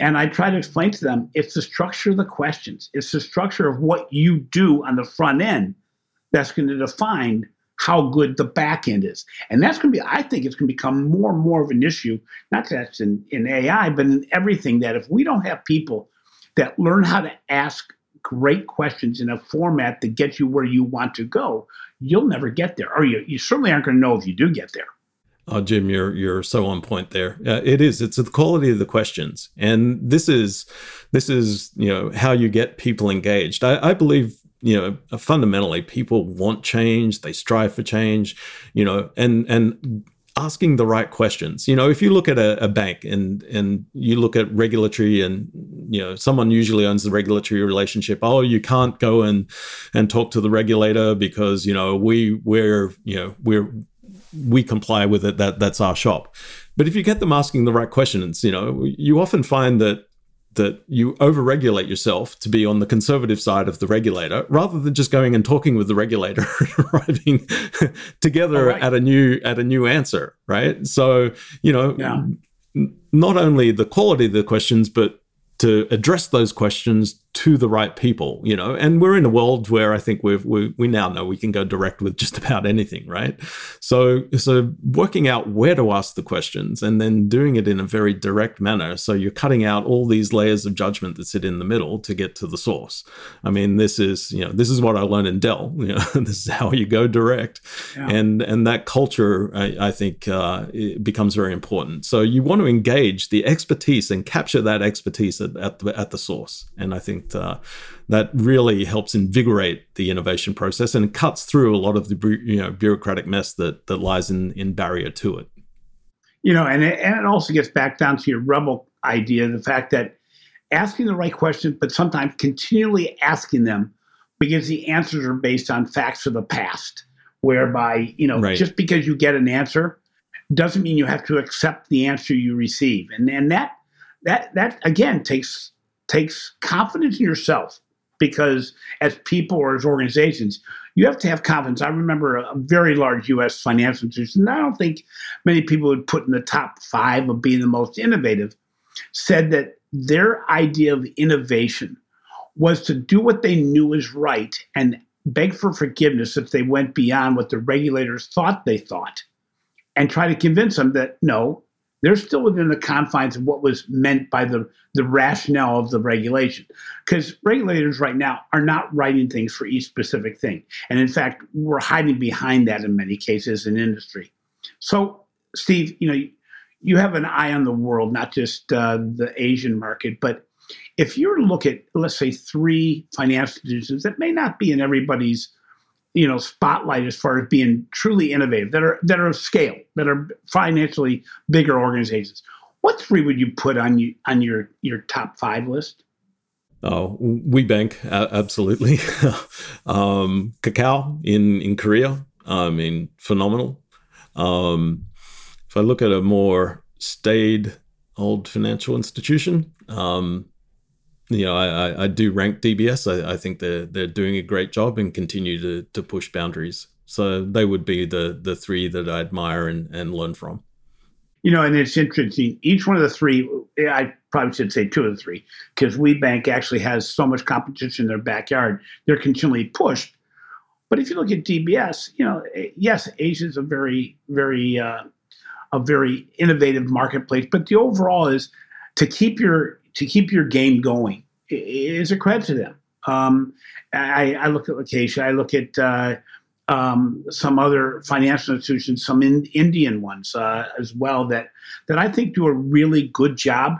And I try to explain to them it's the structure of the questions, it's the structure of what you do on the front end that's going to define how good the back end is. And that's going to be, I think it's going to become more and more of an issue, not just in, in AI, but in everything that if we don't have people that learn how to ask great questions in a format that gets you where you want to go, you'll never get there. Or you, you certainly aren't going to know if you do get there. Oh, Jim, you're you're so on point there. Uh, it is. It's the quality of the questions, and this is this is you know how you get people engaged. I, I believe you know fundamentally people want change. They strive for change. You know, and and asking the right questions. You know, if you look at a, a, bank and and you look at regulatory and you know someone usually owns the regulatory relationship. Oh, you can't go and and talk to the regulator because you know we we're you know we're we comply with it. That that's our shop. But if you get them asking the right questions, you know, you often find that that you overregulate yourself to be on the conservative side of the regulator rather than just going and talking with the regulator and arriving together right. at a new at a new answer right so you know yeah. not only the quality of the questions but to address those questions to the right people, you know. And we're in a world where I think we've, we we now know we can go direct with just about anything, right? So so working out where to ask the questions and then doing it in a very direct manner. So you're cutting out all these layers of judgment that sit in the middle to get to the source. I mean, this is you know this is what I learned in Dell. You know, this is how you go direct, yeah. and and that culture I, I think uh, becomes very important. So you want to engage the expertise and capture that expertise at, at the at the source, and I think that uh, that really helps invigorate the innovation process and cuts through a lot of the you know bureaucratic mess that that lies in in barrier to it. You know, and it, and it also gets back down to your rebel idea, the fact that asking the right questions, but sometimes continually asking them because the answers are based on facts of the past, whereby you know right. just because you get an answer doesn't mean you have to accept the answer you receive, and and that that that again takes takes confidence in yourself because as people or as organizations, you have to have confidence. I remember a, very large U.S. financial institution, I don't think many people would put in the top five of being the most innovative, said that their idea of innovation was to do what they knew was right and beg for forgiveness if they went beyond what the regulators thought they thought and try to convince them that no, they're still within the confines of what was meant by the, the rationale of the regulation. Because regulators right now are not writing things for each specific thing. And in fact, we're hiding behind that in many cases in industry. So, Steve, you know, you have an eye on the world, not just uh, the Asian market, but if you look at, let's say, three financial institutions that may not be in everybody's you know spotlight as far as being truly innovative that are that are of scale that are financially bigger organizations. What three would you put on you on your your top five list? Oh WeBank uh, absolutely. Um kakao in in korea i mean phenomenal. Um if i look at a more staid old financial institution um you know, I, I do rank DBS. I, I think they're they're doing a great job and continue to to push boundaries. So they would be the the three that I admire and, and learn from. You know, and it's interesting. Each one of the three, I probably should say two of the three, because WeBank actually has so much competition in their backyard. They're continually pushed. But if you look at DBS, you know, yes, Asia is a very, very, uh, a very innovative marketplace. But the overall is to keep your to keep your game going is a credit to them. Um, I, I, look at Acacia, I look at uh, um, some other financial institutions, some in, Indian ones uh, as well that that I think do a really good job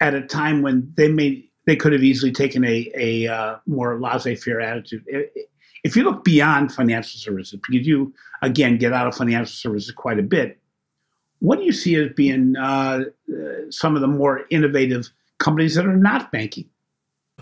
at a time when they may they could have easily taken a a uh, more laissez-faire attitude. If you look beyond financial services, because you again get out of financial services quite a bit, what do you see as being uh, uh some of the more innovative companies that are not banking.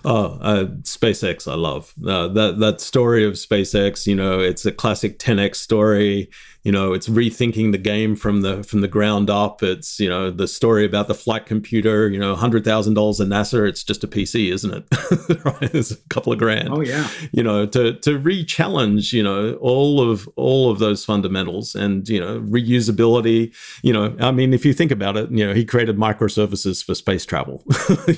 Oh, uh, SpaceX, I love uh, that that story of SpaceX. You know, it's a classic 10x story. You know it's rethinking the game from the from the ground up it's you know the story about the flight computer you know $100000 a nasa it's just a pc isn't it right it's a couple of grand oh yeah you know to to re-challenge you know all of all of those fundamentals and you know reusability you know i mean if you think about it you know he created microservices for space travel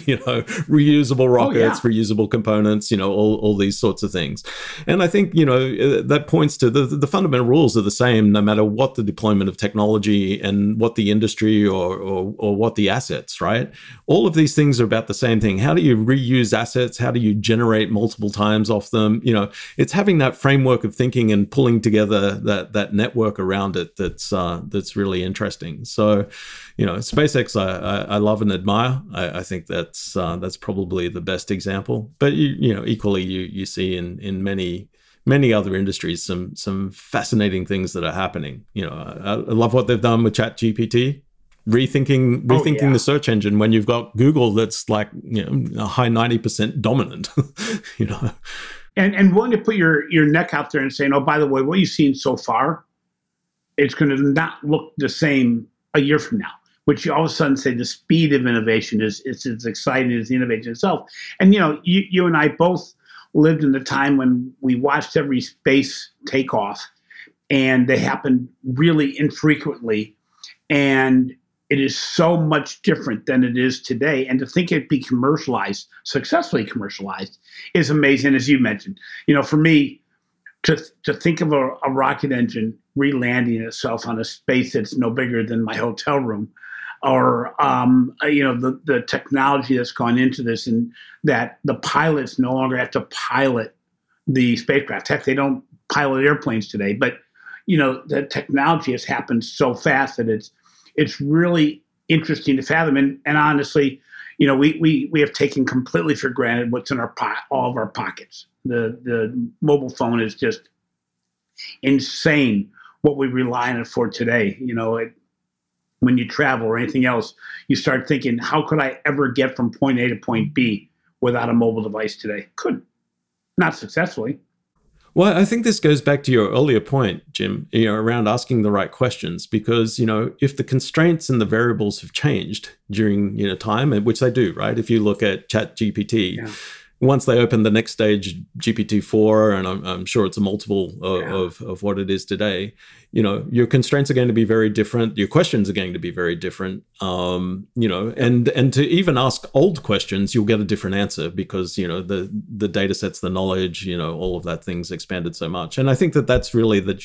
you know reusable rockets oh, yeah. reusable components you know all, all these sorts of things and i think you know that points to the the fundamental rules are the same no matter what the deployment of technology and what the industry or, or, or what the assets, right? All of these things are about the same thing. How do you reuse assets? How do you generate multiple times off them? You know, it's having that framework of thinking and pulling together that that network around it that's uh, that's really interesting. So, you know, SpaceX I, I, I love and admire. I, I think that's uh, that's probably the best example. But you you know, equally you you see in in many many other industries some some fascinating things that are happening. You know, I, I love what they've done with Chat GPT, rethinking rethinking oh, yeah. the search engine when you've got Google that's like you know a high ninety percent dominant. you know, and and willing to put your your neck out there and saying, oh, by the way, what you've seen so far, it's going to not look the same a year from now. Which you all of a sudden say the speed of innovation is is as exciting as the innovation itself. And you know, you you and I both lived in the time when we watched every space takeoff, and they happened really infrequently. And it is so much different than it is today. And to think it be commercialized, successfully commercialized, is amazing, as you mentioned. You know, for me, to, to think of a, a rocket engine re-landing itself on a space that's no bigger than my hotel room or um, uh, you know the the technology that's gone into this, and that the pilots no longer have to pilot the spacecraft. Heck, they don't pilot airplanes today, but you know the technology has happened so fast that it's it's really interesting to fathom. And, and honestly, you know, we, we we have taken completely for granted what's in our po- all of our pockets. The the mobile phone is just insane what we rely on it for today. You know, it, when you travel or anything else, you start thinking, how could I ever get from point A to point B without a mobile device today? Couldn't. Not successfully. Well, I think this goes back to your earlier point, Jim, you know, around asking the right questions. Because, you know, if the constraints and the variables have changed during, you know, time, which they do, right? If you look at Chat GPT, yeah once they open the next stage, GPT-4, and I'm, I'm sure it's a multiple of, yeah. of, of, what it is today, you know, your constraints are going to be very different. Your questions are going to be very different. Um, you know, and and to even ask old questions, you'll get a different answer because you know the the data sets, the knowledge, you know, all of that things expanded so much. And I think that that's really that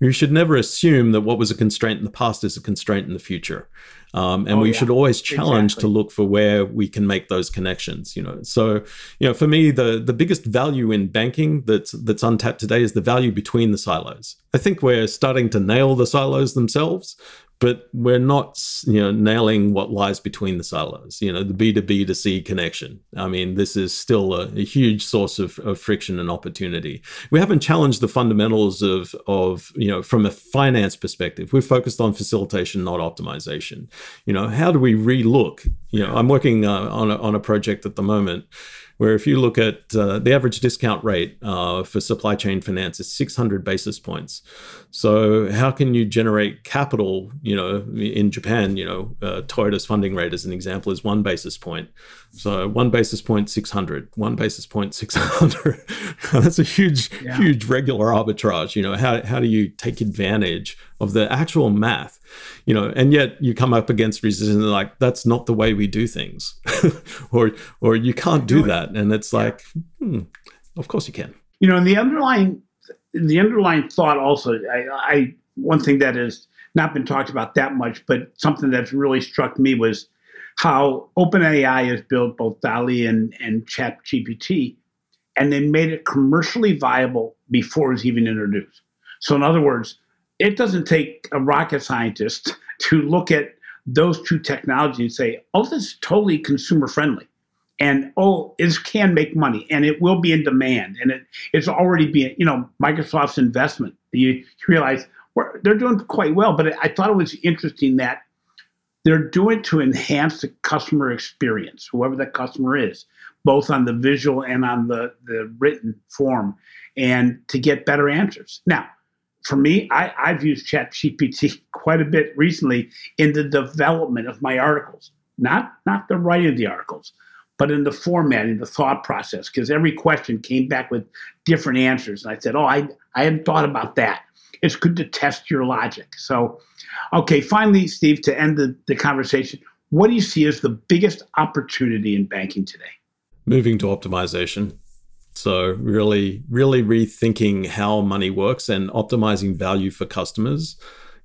you should never assume that what was a constraint in the past is a constraint in the future. Um, and oh, we yeah. should always challenge exactly. to look for where we can make those connections. You know, so you know, for me, the the biggest value in banking that's that's untapped today is the value between the silos. I think we're starting to nail the silos themselves, but we're not you know nailing what lies between the silos you know the b2b to c connection. I mean this is still a, a huge source of, of, friction and opportunity. We haven't challenged the fundamentals of of you know from a finance perspective. We're focused on facilitation not optimization. You know how do we relook? You know i'm working uh, on, a, on a project at the moment where if you look at uh, the average discount rate uh, for supply chain finance is 600 basis points. So how can you generate capital? You know, in Japan, you know, uh, Toyota's funding rate, as an example, is one basis point. So one basis point, 600. One basis point, 600. That's a huge, yeah. huge regular arbitrage. You know, how how do you take advantage of the actual math? you know, and yet you come up against resistance like that's not the way we do things, or or you can't do that, and it's like, hmm, of course you can. You know, and the underlying the underlying thought also, I, I one thing that has not been talked about that much, but something that's really struck me was how OpenAI has built both DALL-E and, and ChatGPT, and they made it commercially viable before it was even introduced. So, in other words, it doesn't take a rocket scientist to look at those two technologies and say, oh, this is totally consumer friendly. And oh, it can make money and it will be in demand. And it, it's already being, you know, Microsoft's investment. You, you realize they're doing quite well. But I thought it was interesting that they're doing to enhance the customer experience, whoever that customer is, both on the visual and on the, the written form, and to get better answers. Now, for me, I, I've used ChatGPT quite a bit recently in the development of my articles, not not the writing of the articles, but in the formatting, the thought process, because every question came back with different answers. And I said, Oh, I, I hadn't thought about that. It's good to test your logic. So, okay, finally, Steve, to end the, the conversation, what do you see as the biggest opportunity in banking today? Moving to optimization. So, really, really rethinking how money works and optimizing value for customers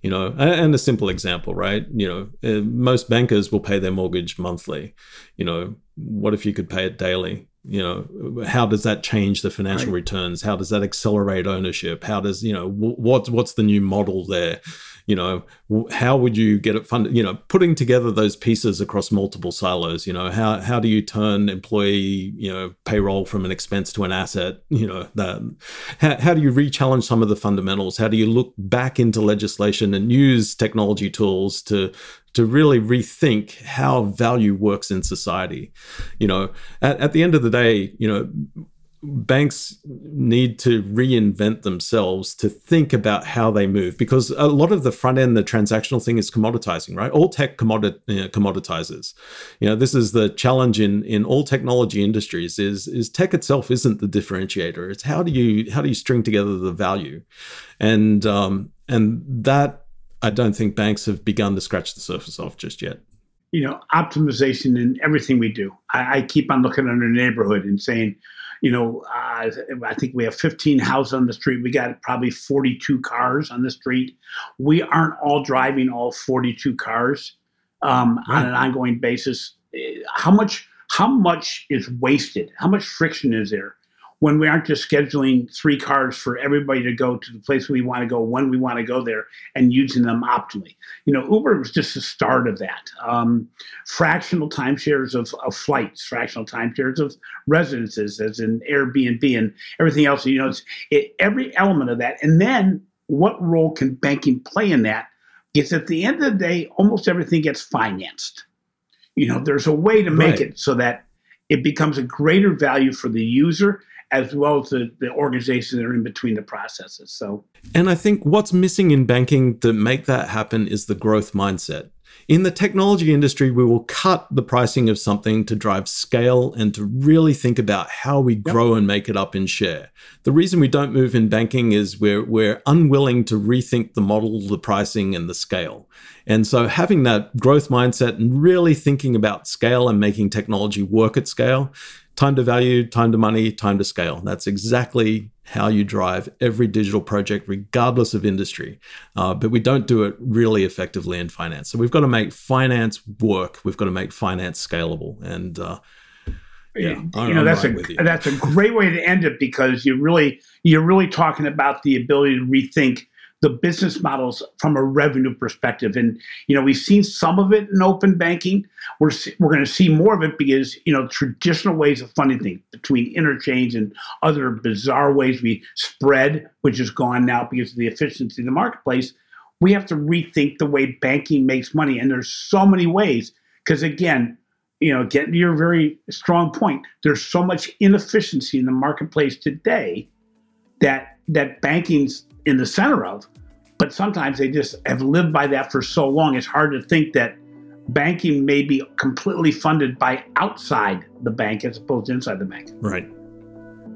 you know and a simple example right? You know uh, most bankers will pay their mortgage monthly. You know what if you could pay it daily? You know how does that change the financial right. returns? How does that accelerate ownership? How does you know what's what's the new model there you know how would you get it funded you know putting together those pieces across multiple silos you know how how do you turn employee you know payroll from an expense to an asset you know that how, how do you re-challenge some of the fundamentals? How do you look back into legislation and use technology tools to to really rethink how value works in society? You know at, at the end of the day you know banks need to reinvent themselves to think about how they move because a lot of the front end the transactional thing is commoditizing right? All tech commodit, you know, commoditizes. You know this is the challenge in in all technology industries is is tech itself isn't the differentiator. It's how do you how do you string together the value? And um and that i don't think banks have begun to scratch the surface of just yet. You know optimization in everything we do. I, I keep on looking at our neighborhood and saying you know, uh, I think we have 15 houses on the street. We got probably 42 cars on the street. We aren't all driving all 42 cars um, right. on an ongoing basis. How much? How much is wasted? How much friction is there when we aren't just scheduling three cars for everybody to go to the place we want to go when we want to go there and using them optimally. You know, Uber was just the start of that. Um, fractional timeshares of, of flights, fractional timeshares of residences, as in Airbnb and everything else. You know, it's it, every element of that. And then what role can banking play in that? Because at the end of the day, almost everything gets financed. You know, there's a way to make right. it so that it becomes a greater value for the user as well as the, the organizations that are in between the processes. So, and I think what's missing in banking to make that happen is the growth mindset. In the technology industry, we will cut the pricing of something to drive scale and to really think about how we grow yep. and make it up in share. The reason we don't move in banking is we're, we're unwilling to rethink the model, the pricing, and the scale. And so having that growth mindset and really thinking about scale and making technology work at scale time to value, time to money, time to scale. That's exactly how you drive every digital project, regardless of industry. Uh, but we don't do it really effectively in finance. So we've got to make finance work. We've got to make finance scalable. And uh, yeah, you know that's right a that's a great way to end it because you really you're really talking about the ability to rethink the business models from a revenue perspective. And you know, we've seen some of it in open banking. We're we're going to see more of it because you know traditional ways of funding things between interchange and other bizarre ways we spread, which is gone now because of the efficiency of the marketplace. We have to rethink the way banking makes money, and there's so many ways. Because again, you know, getting to your very strong point, there's so much inefficiency in the marketplace today that that banking's in the center of. But sometimes they just have lived by that for so long, it's hard to think that banking may be completely funded by outside the bank as opposed to inside the bank. Right.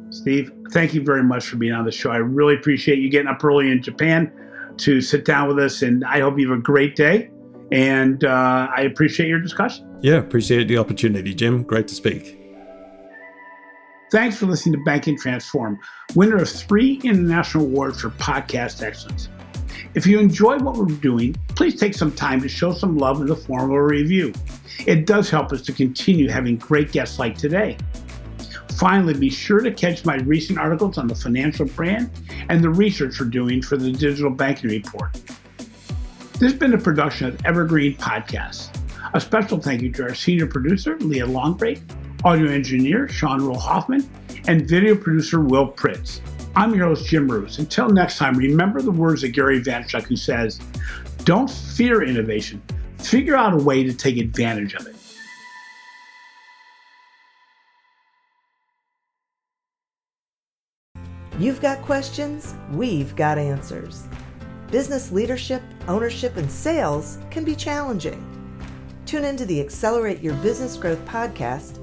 Steve, thank you very much for being on the show. I really appreciate you getting up early in Japan to sit down with us, and I hope you have a great day. And uh, I appreciate your discussion. Yeah, appreciate the opportunity, Jim. Great to speak. Thanks for listening to Banking Transformed, winner of three international awards for podcast excellence. If you enjoy what we're doing, please take some time to show some love in the form of a review. It does help us to continue having great guests like today. Finally, be sure to catch my recent articles on the financial brand and the research we're doing for the Digital Banking Report. This has been a production of Evergreen Podcasts. A special thank you to our senior producer, Leah Longbrake, audio engineer Sean Rule Hoffman, and video producer Will Pritz. I'm your host, Jim Marous. Until next time, remember the words of Gary Vaynerchuk, who says, Don't fear innovation, figure out a way to take advantage of it. You've got questions, we've got answers. Business leadership, ownership, and sales can be challenging. Tune into the Accelerate Your Business Growth podcast